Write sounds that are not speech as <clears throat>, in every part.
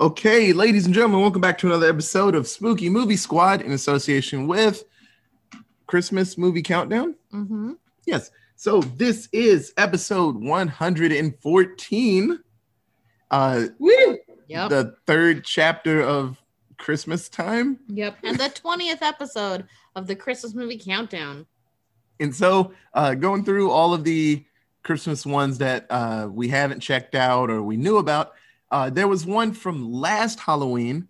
Okay, ladies and gentlemen, welcome back to another episode of Spooky Movie Squad in association with Christmas Movie Countdown. Mm-hmm. Yes. So this is episode 114. Uh Woo! Yep. the third chapter of Christmas time. Yep. And the 20th episode of the Christmas movie countdown. And so uh going through all of the Christmas ones that uh we haven't checked out or we knew about. Uh there was one from last Halloween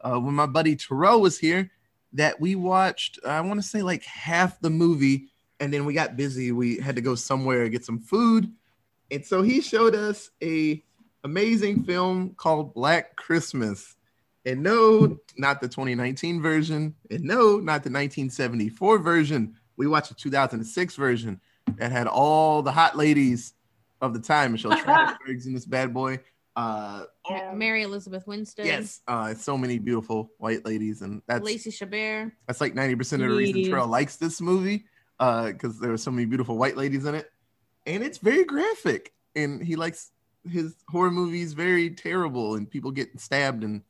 uh when my buddy Terrell was here that we watched I want to say like half the movie and then we got busy. We had to go somewhere get some food. And so he showed us a amazing film called Black Christmas. And no, not the 2019 version. And no, not the 1974 version. We watched the 2006 version that had all the hot ladies of the time. Michelle Trachtenberg's in this bad boy. Uh, Ma- Mary Elizabeth Winstead. yes, uh, so many beautiful white ladies, and that's Lacey Chabert. that's like 90% of the reason Please. Terrell likes this movie uh, because there were so many beautiful white ladies in it. And it's very graphic. And he likes his horror movies very terrible and people getting stabbed and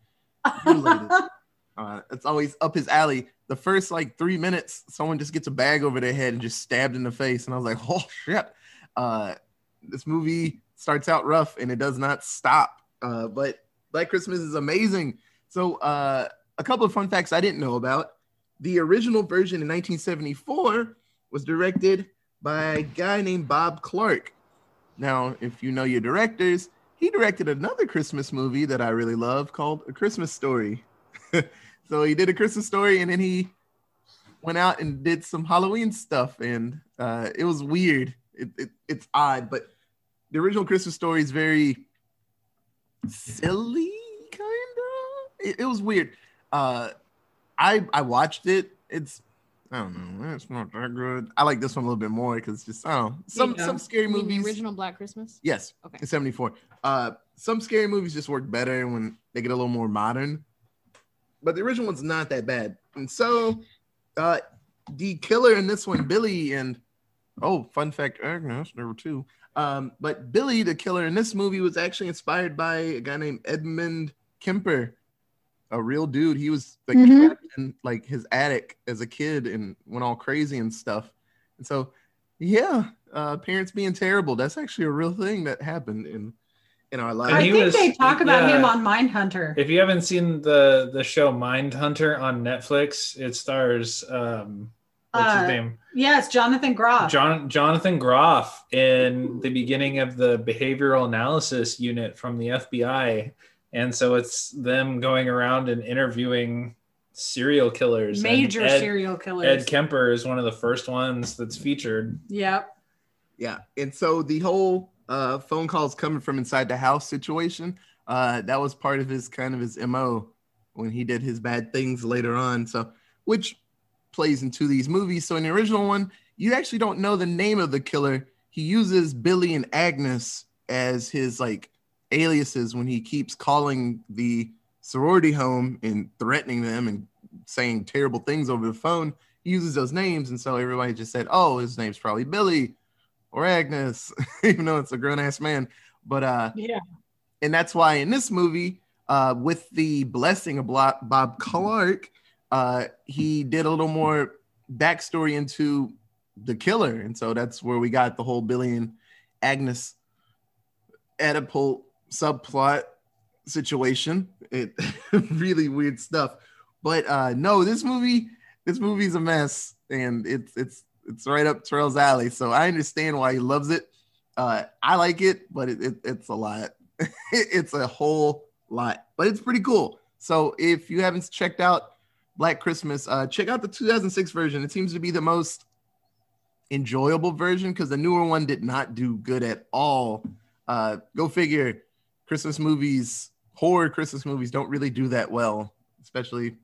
mutilated. <laughs> uh, it's always up his alley. The first like three minutes, someone just gets a bag over their head and just stabbed in the face. And I was like, oh shit. Uh, this movie starts out rough and it does not stop. Uh, but Black Christmas is amazing. So, uh, a couple of fun facts I didn't know about. The original version in 1974 was directed by a guy named Bob Clark. Now, if you know your directors, he directed another Christmas movie that I really love called A Christmas Story. <laughs> so he did a Christmas story and then he went out and did some Halloween stuff and uh, it was weird. It, it, it's odd, but the original Christmas story is very silly, kind of. It, it was weird. Uh, I I watched it. It's I don't know. It's not that good. I like this one a little bit more because just I don't know some some scary mean the original Black Christmas? Yes. Okay. In 74. Uh some scary movies just work better when they get a little more modern. But the original one's not that bad. And so uh the killer in this one, Billy and oh, fun fact, Agnes, number two. Um, but Billy, the killer in this movie, was actually inspired by a guy named Edmund Kemper, a real dude. He was like Mhm. trapped in like his attic as a kid and went all crazy and stuff. And so yeah, uh, parents being terrible. That's actually a real thing that happened in in our lives. I think was- they talk about yeah. him on Mindhunter. If you haven't seen the the show Mindhunter on Netflix, it stars um what's Uh, his name? Yes, Jonathan Groff. John Jonathan Groff in the beginning of the behavioral analysis unit from the FBI. And so it's them going around and interviewing serial killers. Major Ed, serial killers. Ed Kemper is one of the first ones that's featured. Yep. Yeah. And so the whole uh, phone calls coming from inside the house situation, uh, that was part of his kind of his MO when he did his bad things later on. So, which plays into these movies. So, in the original one, you actually don't know the name of the killer. He uses Billy and Agnes as his like aliases when he keeps calling the sorority home and threatening them and saying terrible things over the phone. He uses those names. And so everybody just said, oh, his name's probably Billy or Agnes, <laughs> even though it's a grown ass man. But uh, Yeah. and that's why in this movie, uh, with the blessing of Bob Clark, uh, he did a little more backstory into the killer, and so that's where we got the whole Billy and Agnes Oedipal subplot situation. It <laughs> really weird stuff, but uh, no, this movie, this movie's a mess, and it's it's it's right up Terrell's alley. So I understand why he loves it. Uh, I like it, but it, it, it's a lot. <laughs> it's a whole lot, but it's pretty cool. So if you haven't checked out Black Christmas, uh, check out the 2006 version. It seems to be the most enjoyable version because the newer one did not do good at all. Uh, go figure. Christmas movies, horror Christmas movies, don't really do that well, especially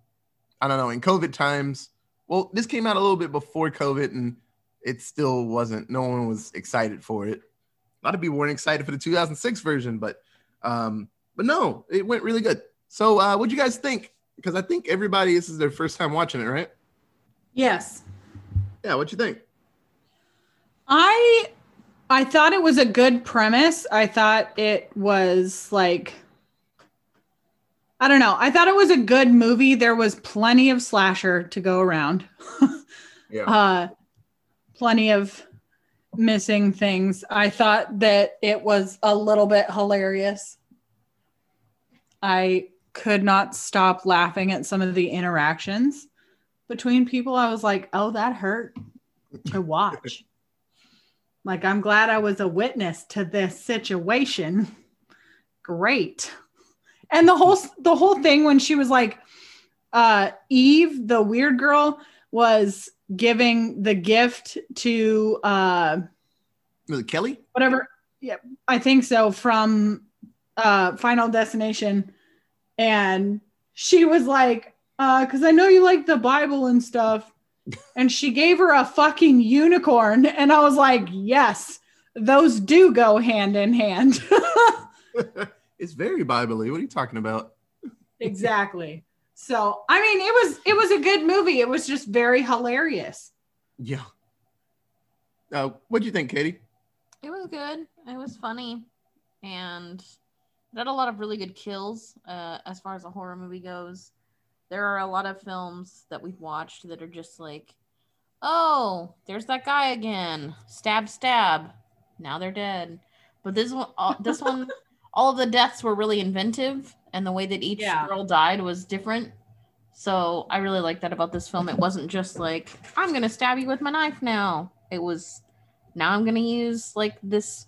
I don't know in COVID times. Well, this came out a little bit before COVID, and it still wasn't. No one was excited for it. A lot of people weren't excited for the 2006 version, but um, but no, it went really good. So, uh, what do you guys think? Because I think everybody this is their first time watching it, right? Yes. Yeah, what you think? I I thought it was a good premise. I thought it was like I don't know. I thought it was a good movie. There was plenty of slasher to go around. <laughs> Yeah. uh plenty of missing things. I thought that it was a little bit hilarious. I could not stop laughing at some of the interactions between people. I was like, "Oh, that hurt to watch." <laughs> like I'm glad I was a witness to this situation. <laughs> Great. And the whole the whole thing when she was like uh Eve, the weird girl was giving the gift to uh Was it Kelly? whatever yeah i think so from uh final destination and she was like uh because i know you like the bible and stuff and she gave her a fucking unicorn and i was like yes those do go hand in hand <laughs> it's very biblically. What are you talking about? <laughs> exactly so i mean it was it was a good movie it was just very hilarious Yeah. Uh, what do you think, Katie? It was good. It was funny, and it had a lot of really good kills. Uh, as far as a horror movie goes, there are a lot of films that we've watched that are just like, "Oh, there's that guy again. Stab, stab. Now they're dead." But this one, all, this <laughs> one, all of the deaths were really inventive, and the way that each Yeah. girl died was different. So I really like that about this film. It wasn't just like, "I'm gonna stab you with my knife now." It was now I'm gonna use like this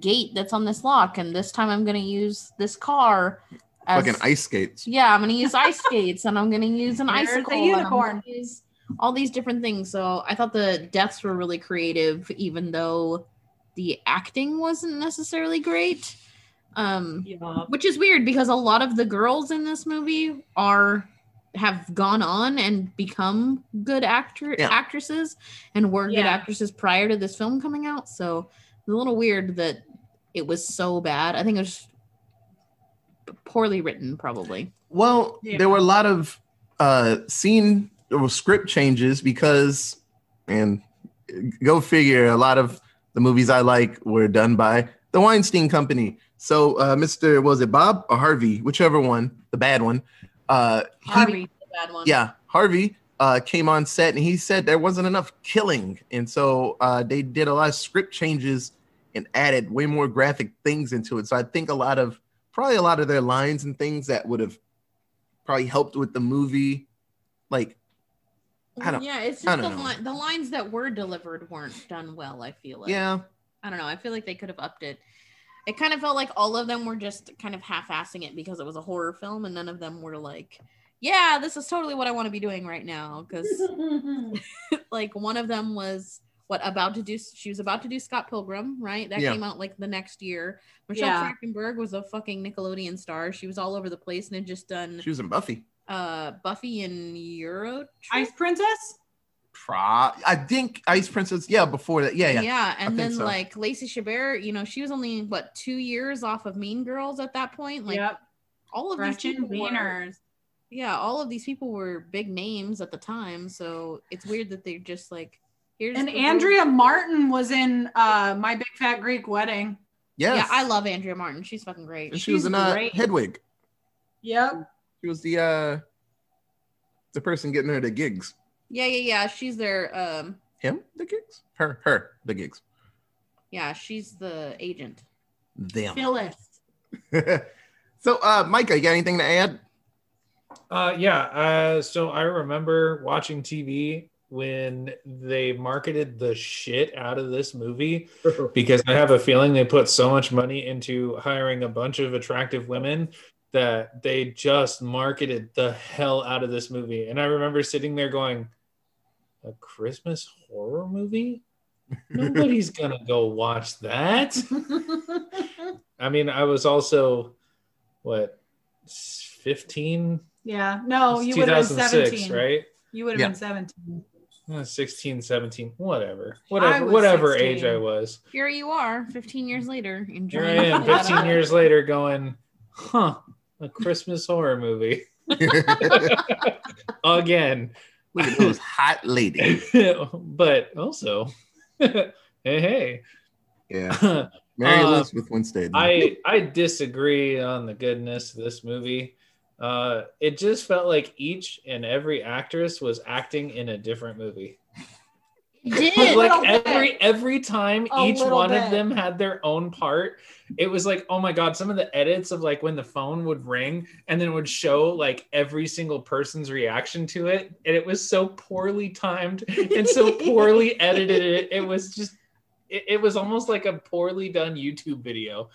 gate that's on this lock, and this time I'm gonna use this car. As, an ice skates. yeah, I'm gonna use ice skates, and I'm gonna use an There's a icicle, and I'm unicorn. use all these different things. So I thought the deaths were really creative, even though the acting wasn't necessarily great. Um, yeah which is weird because a lot of the girls in this movie are have gone on and become good actor Yeah. actresses and were good actresses prior to this film coming out. So it's a little weird that it was so bad. I think it was poorly written, probably. Well, Yeah. there were a lot of uh scene or script changes because, and go figure, a lot of the movies I like were done by the Weinstein Company. So, uh, Mr. was it Bob or Harvey, whichever one, the bad one. Uh, he- Harvey. The bad one. yeah, Harvey uh, came on set and he said there wasn't enough killing, and so uh, they did a lot of script changes and added way more graphic things into it. So I think a lot of probably a lot of their lines and things that would have probably helped with the movie, like I don't- yeah, it's just the, li- the lines that were delivered weren't done well. I feel like. yeah, I don't know. I feel like they could have upped it. It kind of felt like all of them were just kind of half-assing it because it was a horror film, and none of them were like, "Yeah, this is totally what I want to be doing right now." Because <laughs> <laughs> like one of them was what about to do? She was about to do Scott Pilgrim, right? That Yeah. came out like the next year. Michelle Yeah. Trachtenberg was a fucking Nickelodeon star. She was all over the place and had just done she was in Buffy. uh Buffy and Euro. Ice Princess? Pro, I think Ice Princess. Yeah, before that. Yeah, yeah. Yeah. and think then so. like Lacey Chabert, you know, she was only what two years off of Mean Girls at that point. Like yep. all of these Gretchen people were, Wieners. Yeah, all of these people were big names at the time. So it's weird that they're just like here's And the Andrea Martin was in uh, My Big Fat Greek Wedding. Yes. Yeah, I love Andrea Martin. She's fucking great. And she was she's in uh. Hedwig. Yep. She was the uh the person getting her the gigs. Yeah, yeah, yeah. She's their um Him the gigs. Her her the gigs. yeah, she's the agent. Them. Phyllis. <laughs> so, uh, Micah, you got anything to add? Uh, yeah. Uh, so I remember watching TV when they marketed the shit out of this movie <laughs> because I have a feeling they put so much money into hiring a bunch of attractive women that they just marketed the hell out of this movie. And I remember sitting there going, a Christmas horror movie? Nobody's <laughs> gonna go watch that. <laughs> I mean, I was also what 15 yeah. No, It's you would have been 17. right You would have Yeah. been 17. Uh, 16 17 whatever whatever whatever 16. age i was Here you are, 15 years later, Enjoying here i am the hell out of 15 years later going huh a christmas horror movie <laughs> again Look at those hot ladies. <laughs> but also <laughs> hey hey Yeah. Mary Uh, Elizabeth Winstead. I I disagree on the goodness of this movie. Uh, it just felt like each and every actress was acting in a different movie. A like little bit. every every time A each one bit. of them had their own part it was like oh my god some of the edits of like when the phone would ring and then would show like every single person's reaction to it and it was so poorly timed and so <laughs> poorly edited it, it was just it, it was almost like a poorly done youtube video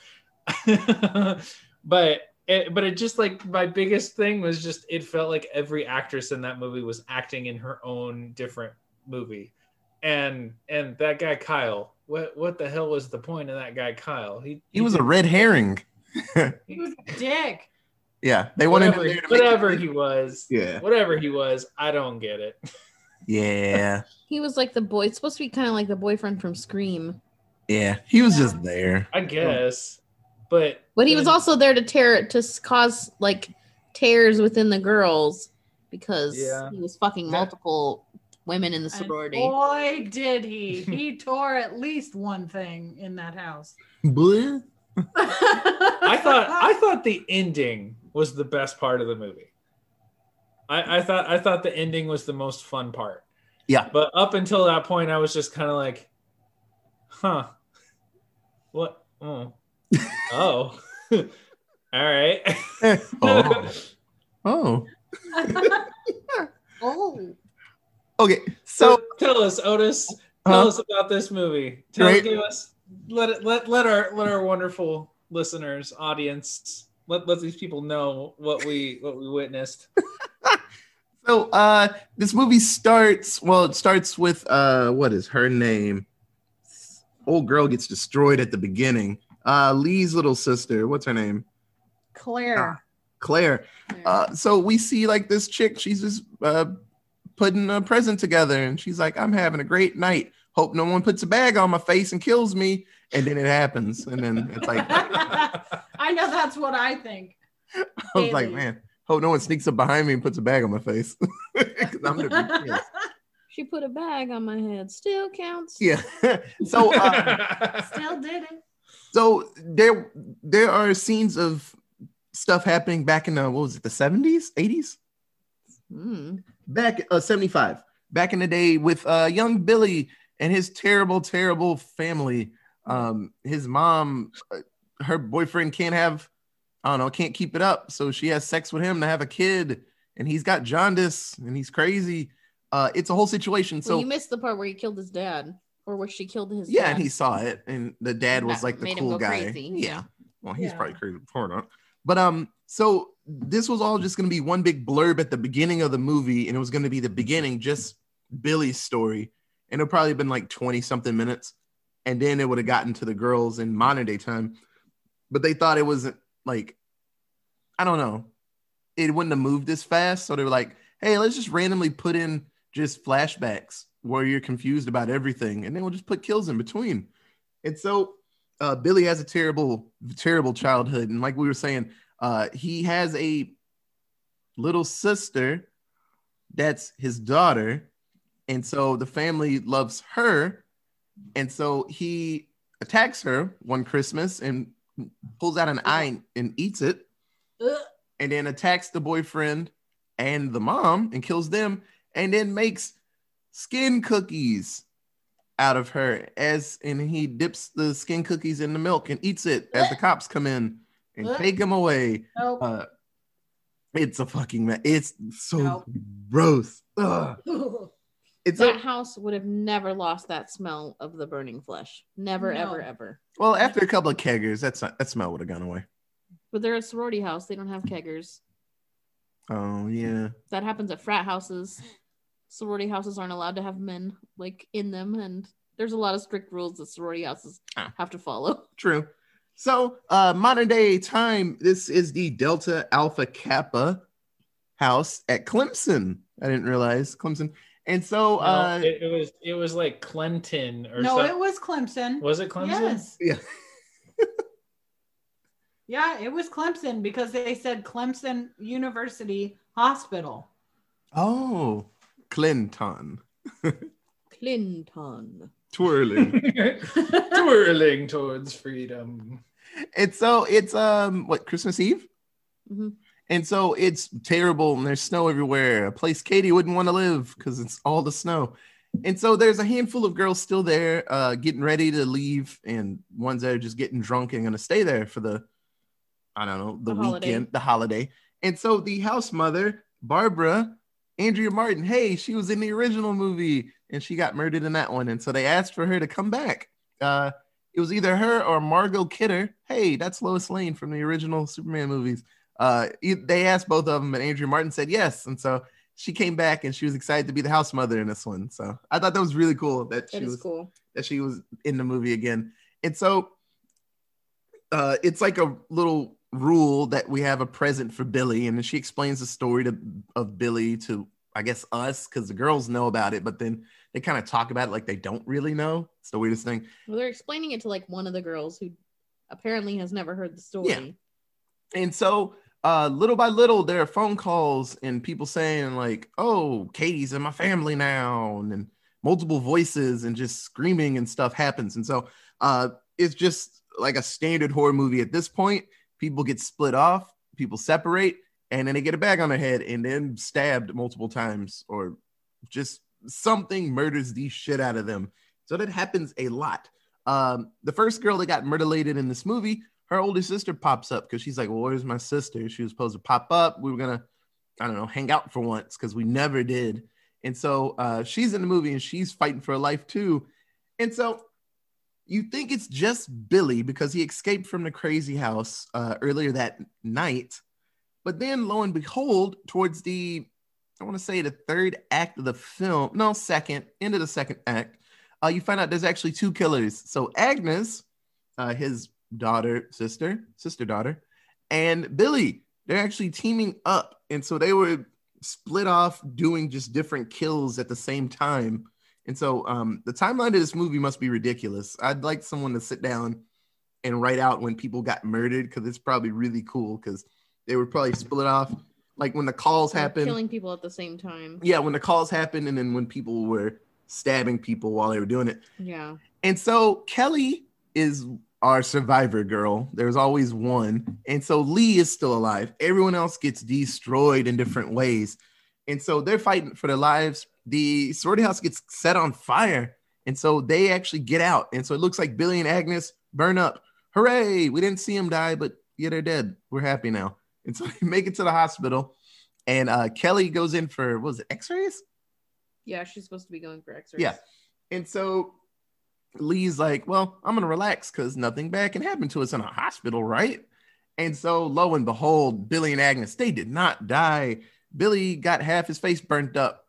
<laughs> but it, but it just like my biggest thing was just it felt like every actress in that movie was acting in her own different movie and and that guy Kyle what what the hell was the point of that guy Kyle he He was a red herring. <laughs> He was a dick. Yeah, they wanted whatever, him to whatever he was Yeah, whatever he was I don't get it yeah, He was like the boy. It's supposed to be kind of like the boyfriend from Scream, yeah. He was just there. I guess but but he was then- also there to tear it to cause like tears within the girls because Yeah. he was fucking That- multiple women in the And sorority. boy, did he. <laughs> He tore at least one thing in that house. Bleh. I thought I thought the ending was the best part of the movie. I, I thought I thought the ending was the most fun part. Yeah. But up until that point, I was just kind of like, huh. What? Oh. Oh. <laughs> All right. <laughs> oh, oh. <laughs> Oh, Okay, so tell us, Otis. Tell uh, us about this movie. Tell Right. give us let it let let our let our wonderful listeners, audience, let let these people know what we what we witnessed. so uh, this movie starts. Well, it starts with uh, what is her name? Old girl gets destroyed at the beginning. Uh, Lee's little sister. What's her name? Claire. Claire. Uh, so we see like this chick. She's just uh, putting a present together, and she's like, "I'm having a great night. Hope no one puts a bag on my face and kills me." And then it happens, and then it's like, I <laughs> <laughs> I know that's what I think. <laughs> I was like, man, hope no one sneaks up behind me and puts a bag on my face. 'Cause I'm gonna be she put a bag on my head. Still counts. Yeah. so uh, Still did it. So there there are scenes of stuff happening back in the what was it the 70s 80s Hmm. back uh 75 back in the day with uh young billy and his terrible terrible family. Um his mom uh, her boyfriend can't have i don't know can't keep it up. So she has sex with him to have a kid and he's got jaundice and he's crazy. Uh it's a whole situation. So well, you missed the part where he killed his dad, or where she killed his. yeah dad. and he saw it and the dad was That like the made him cool go guy crazy, yeah yeah. well he's Yeah. probably crazy before not but um so this was all just going to be one big blurb at the beginning of the movie and it was going to be the beginning just billy's story and it probably been like 20 something minutes and then it would have gotten to the girls in modern day time but they thought it wasn't like i don't know it wouldn't have moved this fast so they were like hey let's just randomly put in just flashbacks where you're confused about everything and then we'll just put kills in between. And so uh, billy has a terrible terrible childhood and like we were saying uh, he has a little sister that's his daughter and so the family loves her and so he attacks her one christmas and pulls out an eye and eats it and then attacks the boyfriend and the mom and kills them and then makes skin cookies out of her as and he dips the skin cookies in the milk and eats it as the cops come in and Ugh. take him away Nope. uh it's a fucking mess. it's so Nope. gross <laughs> it's that a, house would have never lost that smell of the burning flesh. Never, No. ever, ever. well after a couple of keggers that's not, that smell would have gone away But they're a sorority house. They don't have keggers. oh yeah That happens at frat houses. Sorority houses aren't allowed to have men like in them, and there's a lot of strict rules that sorority houses Ah. have to follow. <laughs> True. So, uh, modern day time, this is the Delta Alpha Kappa house at Clemson. I didn't realize Clemson. And so, No, uh, it, it was it was like Clinton or no, something. it was Clemson. was it Clemson? Yes. yeah, <laughs> Yeah, it was Clemson because they said Clemson University Hospital. oh, Clinton, Clinton. twirling. <laughs> Twirling towards freedom. and so it's um, what Christmas Eve, Mhm. And so it's terrible, and there's snow everywhere. A place Katie wouldn't want to live because it's all the snow. And so there's a handful of girls still there, uh, getting ready to leave, and ones that are just getting drunk and gonna stay there for the, I don't know, the, The holiday. weekend, the holiday. And so the house mother, Barbara, Andrea Martin, hey, she was in the original movie and she got murdered in that one. And so they asked for her to come back. Uh, it was either her or Margot Kidder. Hey, that's Lois Lane from the original Superman movies. Uh, they asked both of them, and Andrea Martin said yes. And so she came back and she was excited to be the house mother in this one. So I thought that was really cool that she was cool. that she was in the movie again. And so uh, it's like a little rule that we have a present for Billy, and then she explains the story to, of Billy to I guess us because the girls know about it, but then they kind of talk about it like they don't really know. It's the weirdest thing. Well, they're explaining it to like one of the girls who apparently has never heard the story. Yeah. And so uh, little by little, there are phone calls and people saying like, "Oh, Katie's in my family now," and then multiple voices and just screaming and stuff happens. And so uh, it's just like a standard horror movie at this point. People get split off, people separate, and then they get a bag on their head and then stabbed multiple times, or just something murders the shit out of them. So that happens a lot. Um, the first girl that got murderlated in this movie, her older sister pops up because she's like, Well, where's my sister? She was supposed to pop up. We were gonna, I don't know, hang out for once because we never did. And so uh, she's in the movie and she's fighting for her life too. And so you think it's just Billy because he escaped from the crazy house uh, earlier that night. But then lo and behold, towards the, I want to say the third act of the film, no, second, end of the second act, uh, you find out there's actually two killers. So Agnes, uh, his daughter, sister, sister daughter, and Billy, they're actually teaming up. And so they were split off doing just different kills at the same time. And so um, the timeline of this movie must be ridiculous. I'd like someone to sit down and write out when people got murdered because it's probably really cool because they were probably split off. Like when the calls They're happened. killing people at the same time. Yeah, when the calls happened and then when people were stabbing people while they were doing it. Yeah. And so Kelly is our survivor girl. There's always one. And so Lee is still alive. Everyone else gets destroyed in different ways. And so they're fighting for their lives. The sorority house gets set on fire. And so they actually get out. And so it looks like Billy and Agnes burn up. Hooray! We didn't see them die, but yeah, they're dead. We're happy now. And so <laughs> they make it to the hospital. And uh, Kelly goes in for, what was it, x rays? Yeah, she's supposed to be going for x-rays. Yeah. And so Lee's like, well, I'm going to relax because nothing bad can happen to us in a hospital, right? And so lo and behold, Billy and Agnes, they did not die. Billy got half his face burnt up,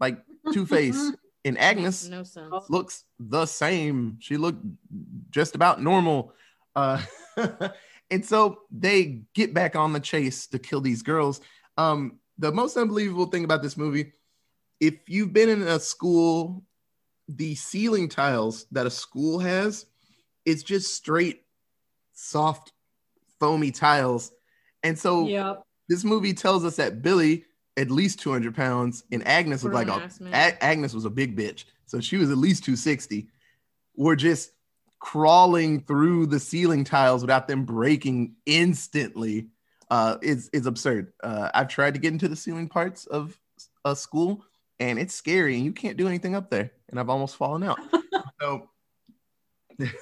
like <laughs> Two Face. And Agnes no looks the same. She looked just about normal. Uh, <laughs> and so they get back on the chase to kill these girls. Um, the most unbelievable thing about this movie, if you've been in a school, the ceiling tiles that a school has, it's just straight, soft, foamy tiles. And so Yep. this movie tells us that Billy at least 200 pounds and Agnes was like a, A- Agnes was a big bitch. So she was at least 260. We're just crawling through the ceiling tiles without them breaking instantly. Uh, it's, it's absurd. Uh, I've tried to get into the ceiling parts of a school and it's scary and you can't do anything up there. And I've almost fallen out. <laughs> so,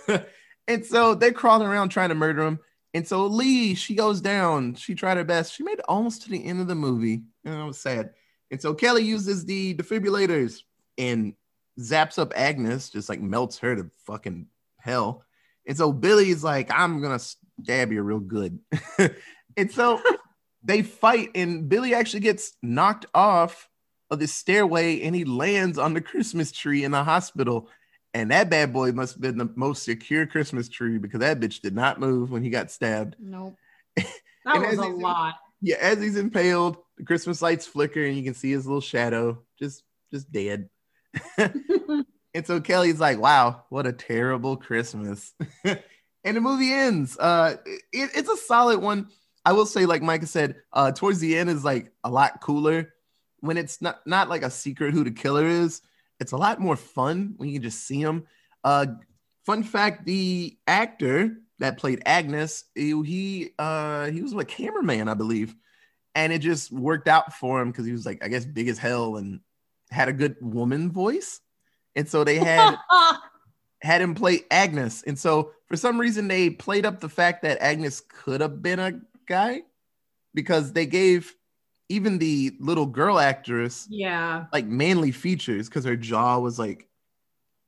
<laughs> and so they're crawling around trying to murder him. And so Lee, she goes down. She tried her best. She made it almost to the end of the movie. And I was sad. And so Kelly uses the defibrillators and zaps up Agnes, just like melts her to fucking hell. And so Billy's like, I'm gonna stab you real good. <laughs> and so <laughs> they fight, and Billy actually gets knocked off of the stairway and he lands on the Christmas tree in the hospital. And that bad boy must have been the most secure Christmas tree because that bitch did not move when he got stabbed. Nope. <laughs> That was a he's- lot. Yeah, as he's impaled, the Christmas lights flicker and you can see his little shadow just just dead. <laughs> and so Kelly's like, "Wow, what a terrible Christmas." <laughs> and the movie ends. Uh it- it's a solid one. I will say like Micah said, uh towards the end is like a lot cooler when it's not not like a secret who the killer is. It's a lot more fun when you can just see him. Uh fun fact, the actor that played Agnes, he he, uh he was a cameraman, I believe. And it just worked out for him because he was like, I guess, big as hell and had a good woman voice. And so they had <laughs> had him play Agnes. And so for some reason they played up the fact that Agnes could have been a guy because they gave even the little girl actress yeah. like manly features because her jaw was like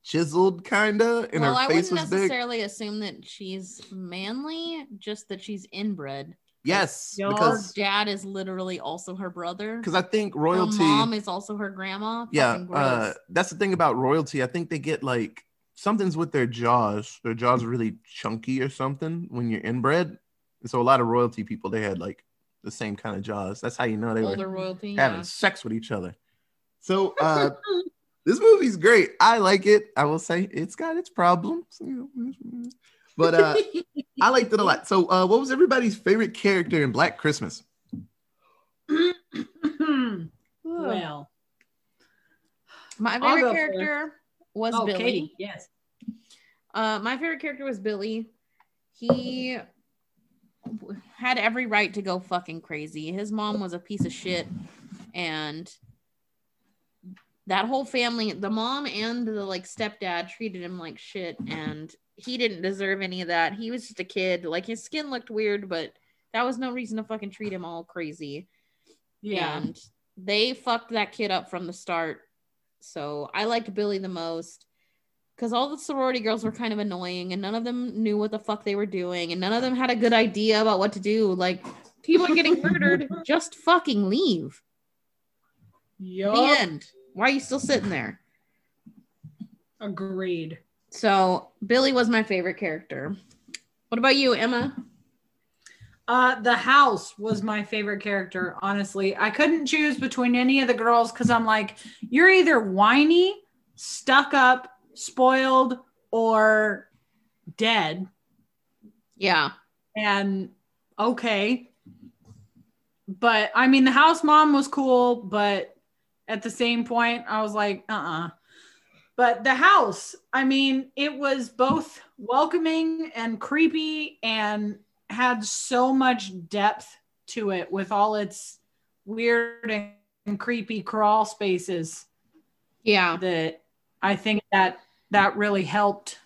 chiseled kinda and well, her I face wouldn't was big. necessarily assume that she's manly, just that she's inbred. Yes, Your because dad is literally also her brother. because I think Her royalty. mom is also her grandma. yeah, uh, that's the thing about royalty. I think they get like something's with their jaws. Their jaws are really chunky or something when you're inbred. And so a lot of royalty people they had like the same kind of jaws. That's how you know they were royalty. having Yeah. sex with each other. So uh <laughs> this movie's great. I like it. I will say it's got its problems, you know, but uh <laughs> I liked it a lot. So uh what was everybody's favorite character in Black Christmas? <clears throat> well, My favorite go character was oh, Billy. Katie, yes. Uh, my favorite character was Billy. He had every right to go fucking crazy. His mom was a piece of shit, and that whole family, the mom and the like stepdad, treated him like shit, and he didn't deserve any of that. He was just a kid. Like his skin looked weird, but that was no reason to fucking treat him all crazy. Yeah. And they fucked that kid up from the start. So I liked Billy the most because all the sorority girls were kind of annoying and none of them knew what the fuck they were doing and none of them had a good idea about what to do. Like, people are getting murdered. <laughs> Just fucking leave. Yup. The end. Why are you still sitting there? Agreed. So, Billy was my favorite character. What about you, Emma? Uh, the house was my favorite character, honestly. I couldn't choose between any of the girls because I'm like, you're either whiny, stuck up, spoiled, or dead. Yeah. And okay. But I mean, the house mom was cool, but at the same point, I was like, uh uh But the house, I mean, it was both welcoming and creepy and had so much depth to it with all its weird and creepy crawl spaces Yeah. that I think that that really helped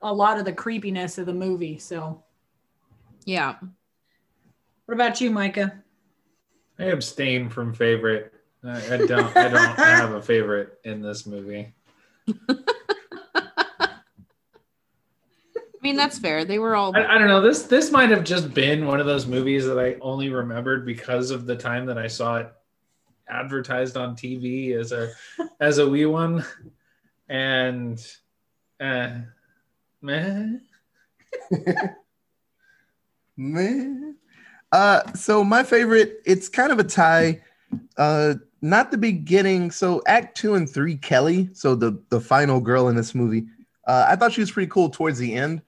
a lot of the creepiness of the movie. So, Yeah. what about you, Micah? I abstain from favorite. I, I don't. I don't <laughs> have a favorite in this movie. I mean, that's fair. They were all. I, I don't know. This this might have just been one of those movies that I only remembered because of the time that I saw it advertised on TV as a as a wee one, and uh, <laughs> meh. Man. Uh, so my favorite, it's kind of a tie. Uh, not the beginning. So Act two and three, Kelly. So the the final girl in this movie. Uh, I thought she was pretty cool towards the end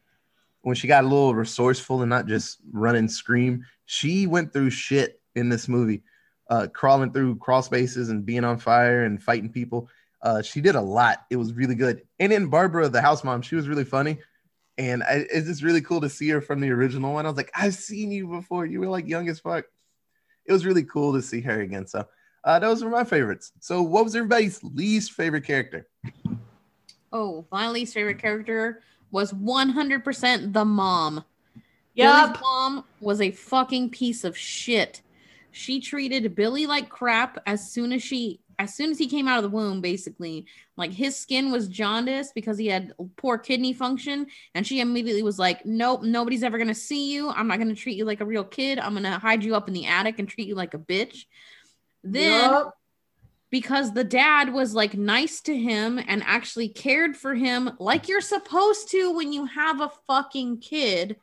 when she got a little resourceful and not just run and scream. She went through shit in this movie, uh, crawling through crawl spaces and being on fire and fighting people. Uh, she did a lot. It was really good. And then Barbara, the house mom, she was really funny and I, it's just really cool to see her from the original one. I was like, I've seen you before. You were like young as fuck. It was really cool to see her again. So uh, those were my favorites. So what was everybody's least favorite character? Oh, my least favorite character was 100% the mom. Yeah, Billy's mom was a fucking piece of shit. She treated Billy like crap as soon as she as soon as he came out of the womb basically. Like his skin was jaundiced because he had poor kidney function and she immediately was like, "Nope, nobody's ever going to see you. I'm not going to treat you like a real kid. I'm going to hide you up in the attic and treat you like a bitch." Then Yup. because the dad was like nice to him and actually cared for him like you're supposed to when you have a fucking kid.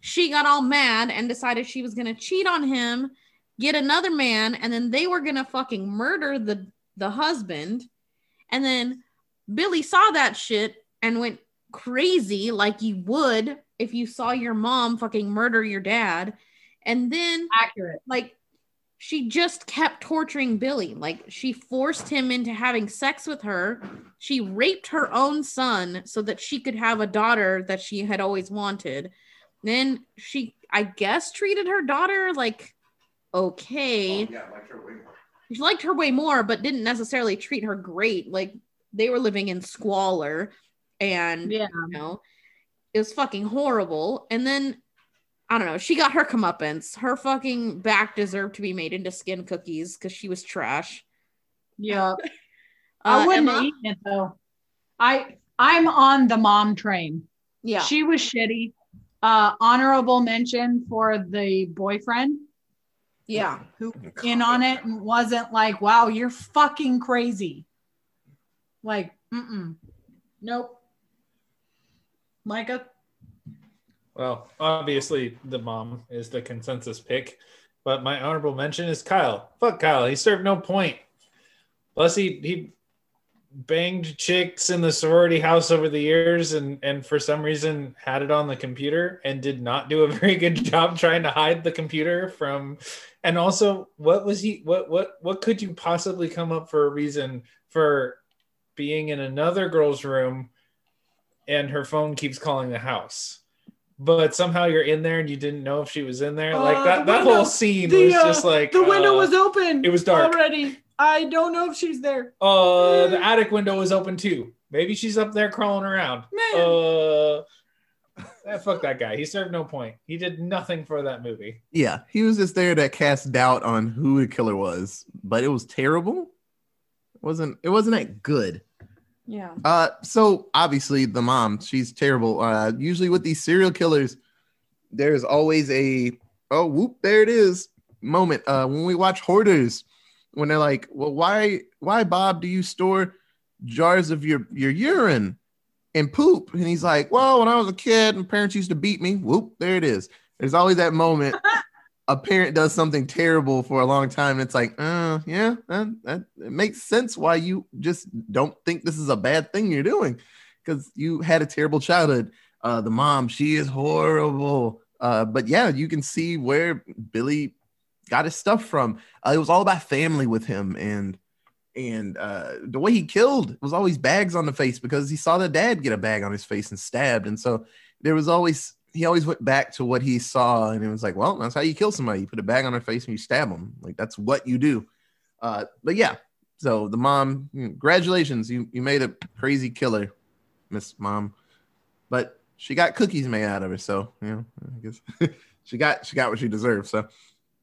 She got all mad and decided she was going to cheat on him, get another man, and then they were going to fucking murder the the husband. And then Billy saw that shit and went crazy like you would if you saw your mom fucking murder your dad. And then Accurate. like she just kept torturing Billy. Like she forced him into having sex with her. She raped her own son so that she could have a daughter that she had always wanted. Then she, I guess, treated her daughter like okay. Oh, yeah, like her way more. She liked her way more, but didn't necessarily treat her great. Like they were living in squalor, and Yeah. you know, it was fucking horrible. And then I don't know, she got her comeuppance. Her fucking back deserved to be made into skin cookies because she was trash. Yeah. <laughs> Uh, I wouldn't Emma- eat it though. I I'm on the mom train. Yeah. She was shitty. Uh honorable mention for the boyfriend yeah. who in on it and wasn't like, wow, you're fucking crazy. Like, mm-mm. Nope. Micah. Well, obviously the mom is the consensus pick, but my honorable mention is Kyle. Fuck Kyle. He served no point. Plus he he banged chicks in the sorority house over the years and and for some reason had it on the computer and did not do a <laughs> very good job trying to hide the computer from and also what was he what what what could you possibly come up for a reason for being in another girl's room and her phone keeps calling the house but somehow you're in there and you didn't know if she was in there like Uh, that the that window- whole scene the, was uh, just like The window uh, was open. it was dark. already. I don't know if she's there. uh the attic window was open too maybe she's up there crawling around Man. uh eh, fuck that guy he served no point he did nothing for that movie Yeah, he was just there to cast doubt on who the killer was, but it was terrible. It wasn't it wasn't that good? Yeah. Uh, so obviously the mom, she's terrible. Uh, usually with these serial killers, there's always a oh whoop, there it is moment. Uh, when we watch Hoarders, when they're like, well, why why Bob do you store jars of your your urine and poop? And he's like, well, when I was a kid, my parents used to beat me. Whoop, there it is. There's always that moment. <laughs> a parent does something terrible for a long time. It's like, uh, yeah, that, that it makes sense why you just don't think this is a bad thing you're doing because you had a terrible childhood. Uh, the mom, she is horrible. Uh, but yeah, you can see where Billy got his stuff from. Uh, it was all about family with him, and and uh, the way he killed was always bags on the face because he saw the dad get a bag on his face and stabbed, and so there was always he always went back to what he saw, and it was like, well, that's how you kill somebody. You put a bag on their face and you stab them. Like that's what you do. Uh, but yeah, so the mom, congratulations, you you made a crazy killer, Miss Mom. But she got cookies made out of her, so you know, I guess <laughs> she got she got what she deserved. So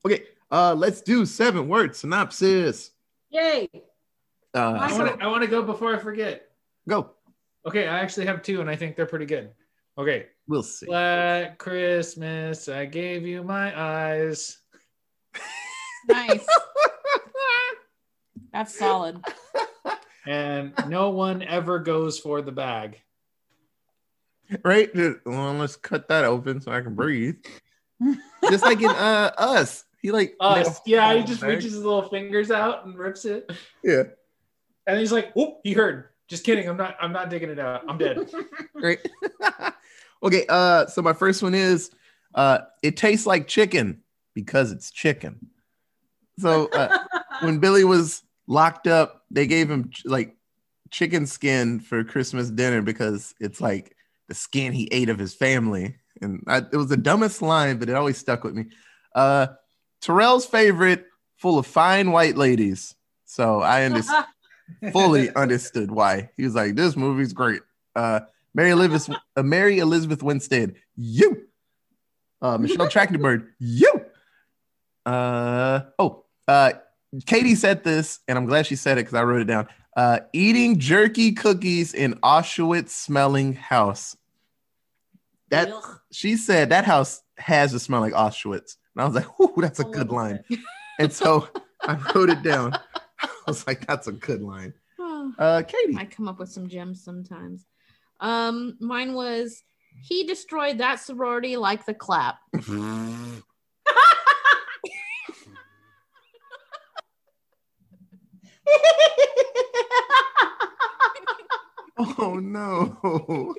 okay, uh, let's do seven word synopsis. Yay. Uh, i I want to i want to go before i forget go. okay i actually have two and i think they're pretty good okay We'll see. Black Christmas, I gave you my eyes. <laughs> Nice. That's solid. And no one ever goes for the bag. right? Well, let's cut that open so I can breathe. Just like in uh us. He like Us. Yeah, he just Bag. reaches his little fingers out and rips it. Yeah. And he's like, whoop, he heard. Just kidding. I'm not I'm not digging it out. I'm dead. <laughs> Right. <laughs> okay, uh so my first one is uh it tastes like chicken because it's chicken. So uh <laughs> when Billy was locked up, they gave him ch- like chicken skin for Christmas dinner because it's like the skin he ate of his family. And I, it was the dumbest line, but it always stuck with me. Uh, Terrell's favorite, full of fine white ladies. So I <laughs> understand fully understood why he was like, "This movie's great." Uh, Mary Elizabeth, uh, Mary Elizabeth Winstead, you. Uh, Michelle Trachtenberg, you. Uh, oh, uh, Katie said this, and I'm glad she said it because I wrote it down. Uh, eating jerky cookies in Auschwitz smelling house. That Ugh. she said that house has to smell like Auschwitz. And I was like, "Ooh, that's a good line." <laughs> And so I wrote it down. <laughs> I was like, "That's a good line." <sighs> Uh, Katie. I come up with some gems sometimes. Um, mine was he destroyed that sorority like the clap. <laughs> oh no! oh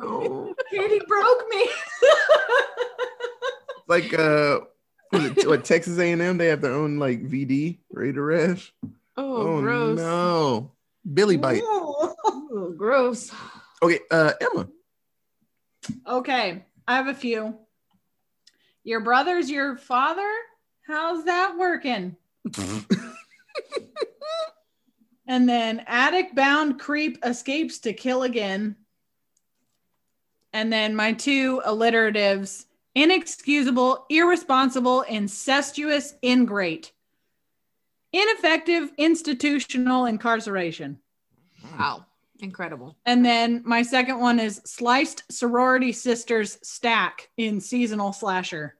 no! Katie broke me. <laughs> Like uh, what Texas A&M? They have their own like VD Raider Rash. Oh, gross. no! Billy bite. Oh, <laughs> gross. Okay, uh, Emma. okay, I have a few. Your brother's your father? How's that working? <laughs> And then attic bound creep escapes to kill again. And then my two alliteratives inexcusable, irresponsible, incestuous, ingrate, ineffective, institutional incarceration. Wow. Incredible. And then my second one is sliced sorority sisters stack in seasonal slasher.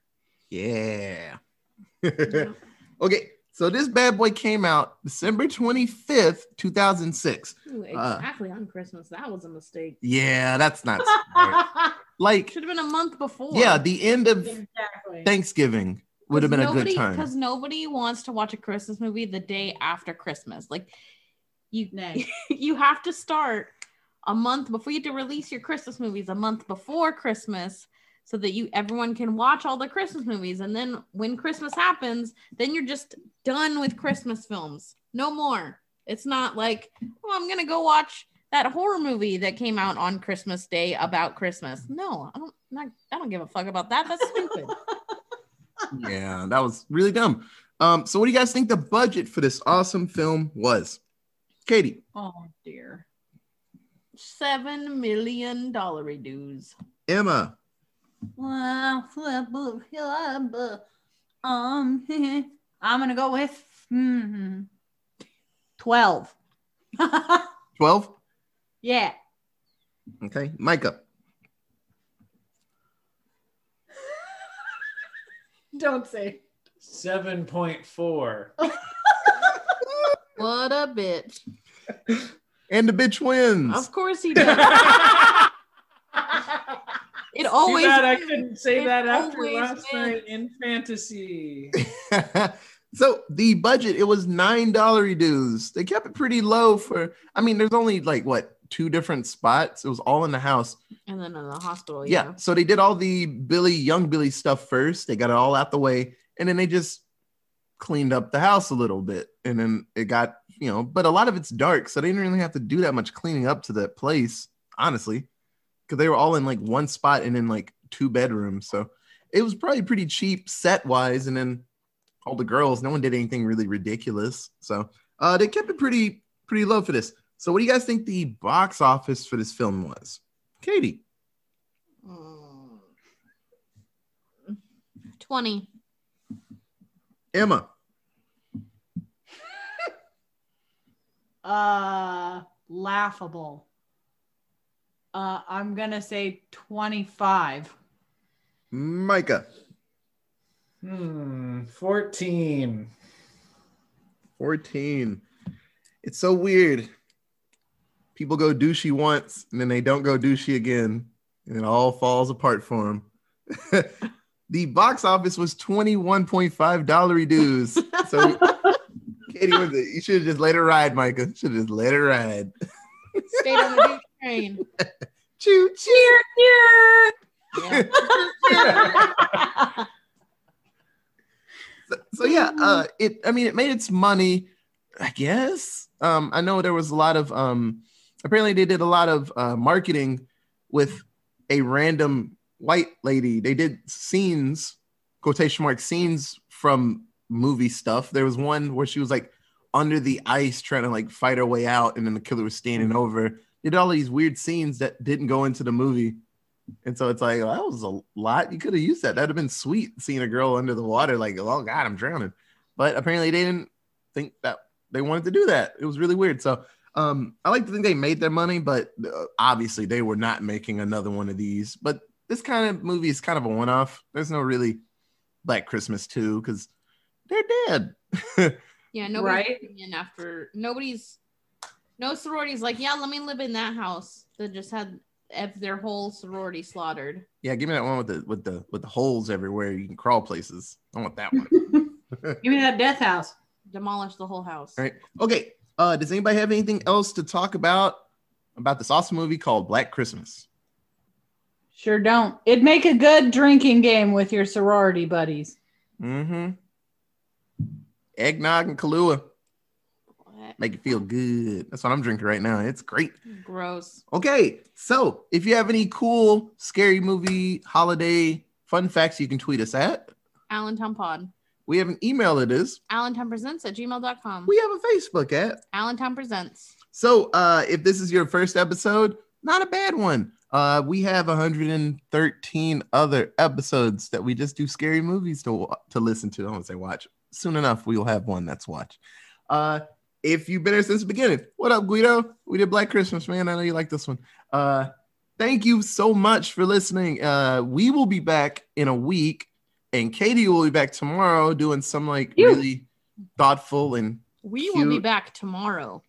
Yeah. <laughs> okay, so this bad boy came out December 25th, 2006. Ooh, Uh. exactly on Christmas. That was a mistake. Yeah, that's not <laughs> like Should have been a month before. yeah, the end of exactly. Thanksgiving would have been a good time. Because nobody wants to watch a Christmas movie the day after Christmas. Like you <laughs> Nay. you have to start a month before you have to release your Christmas movies a month before Christmas so that you everyone can watch all the Christmas movies and then when Christmas happens then you're just done with Christmas films no more it's not like oh I'm gonna go watch that horror movie that came out on Christmas Day about Christmas no I don't not, I don't give a fuck about that that's stupid <laughs> yeah, that was really dumb. Um, so what do you guys think the budget for this awesome film was? Katie. Oh dear. seven million dollar dues Emma. Um, <laughs> I'm gonna go with mhm, twelve. <laughs> 12. yeah. Okay. Micah. <laughs> Don't say. 7.4. what a bitch And the bitch wins. of course he <laughs> does it Too always bad I wins. couldn't say It that after last wins. night in fantasy. <laughs> so the budget, it was nine dollar dues. They kept it pretty low for I mean, there's only like what two different spots. It was all in the house. and then in the hospital yeah. yeah, So they did all the Billy, young Billy stuff first. They got it all out the way, and then they just cleaned up the house a little bit. And then it got, you know, but a lot of it's dark, so they didn't really have to do that much cleaning up to that place, honestly. Because they were all in like one spot and in like two bedrooms. So it was probably pretty cheap set wise. And then all the girls, no one did anything really ridiculous. So uh they kept it pretty, pretty low for this. So what do you guys think the box office for this film was? Katie. Mm. 20 Emma. Uh, laughable. Uh, I'm gonna say 25. Micah. Hmm. 14. 14. It's so weird. People go douchey once and then they don't go douchey again, and it all falls apart for them. <laughs> the box office was $21.5 dues. So, <laughs> Katie, was it? you should have just let it ride, Micah. Should have just let it ride. stayed on the douche train <laughs> Choo choo. yeah. <laughs> so, so yeah, uh, it. I mean, it made its money, I guess. Um, I know there was a lot of. Um, apparently, they did a lot of uh, marketing with a random white lady. They did scenes, quotation mark scenes from movie stuff. There was one where she was like under the ice trying to like fight her way out, and then the killer was standing over. Did all these weird scenes that didn't go into the movie. And so it's like, well, that was a lot. You could have used that. That'd have been sweet seeing a girl under the water, like, oh God, I'm drowning. But apparently they didn't think that they wanted to do that. It was really weird. So um, I like to think they made their money, but uh, obviously they were not making another one of these. But this kind of movie is kind of a one off. There's no really Black Christmas 2 because they're dead. <laughs> yeah nobody's Right. moving in after nobody's no sororities like yeah let me live in that house that just had their whole sorority slaughtered yeah, give me that one with the with the with the holes everywhere. You can crawl places. I want that one. <laughs> Give me that death house. demolish the whole house All right. Okay. Uh, does anybody have anything else to talk about about this awesome movie called Black Christmas? Sure don't. It'd make a good drinking game with your sorority buddies. Mm-hmm. Eggnog and Kahlua What? make it feel good. That's what I'm drinking right now. It's great. gross Okay, so if you have any cool scary movie holiday Fun facts you can tweet us at. Allentown Pod. We have an email it is. Allentown Presents at gmail.com. We have a Facebook at. Allentown Presents. So uh if this is your first episode, not a bad one. Uh we have 113 other episodes that we just do scary movies to to listen to. I don't say watch. Soon enough we will have one that's watch. Uh if you've been here since the beginning, what up, Guido? We did Black Christmas, man. I know you like this one. Uh thank you so much for listening. Uh we will be back in a week and Katie will be back tomorrow doing some like really thoughtful and We will be back tomorrow.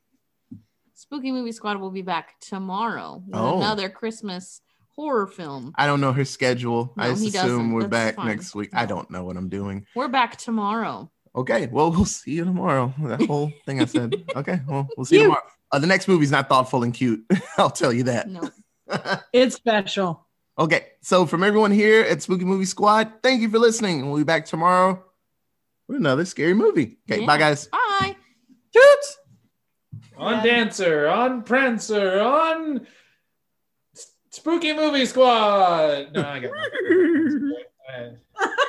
Spooky Movie Squad will be back tomorrow with Oh. another Christmas horror film. I don't know her schedule. I No, just he assume doesn't. we're That's back fine. next week. I don't know what I'm doing. We're back tomorrow. Okay, well, we'll see you tomorrow. That whole <laughs> thing I said. Okay, well, we'll see you You- tomorrow. Uh, the next movie's not thoughtful and cute. <laughs> I'll tell you that. No. <laughs> It's special. okay, so from everyone here at Spooky Movie Squad, thank you for listening. We'll be back tomorrow with another scary movie. Okay, Yeah. bye, guys. Bye. Toots! on yeah. Dancer, on Prancer, on Spooky Movie Squad. No, I got. <laughs>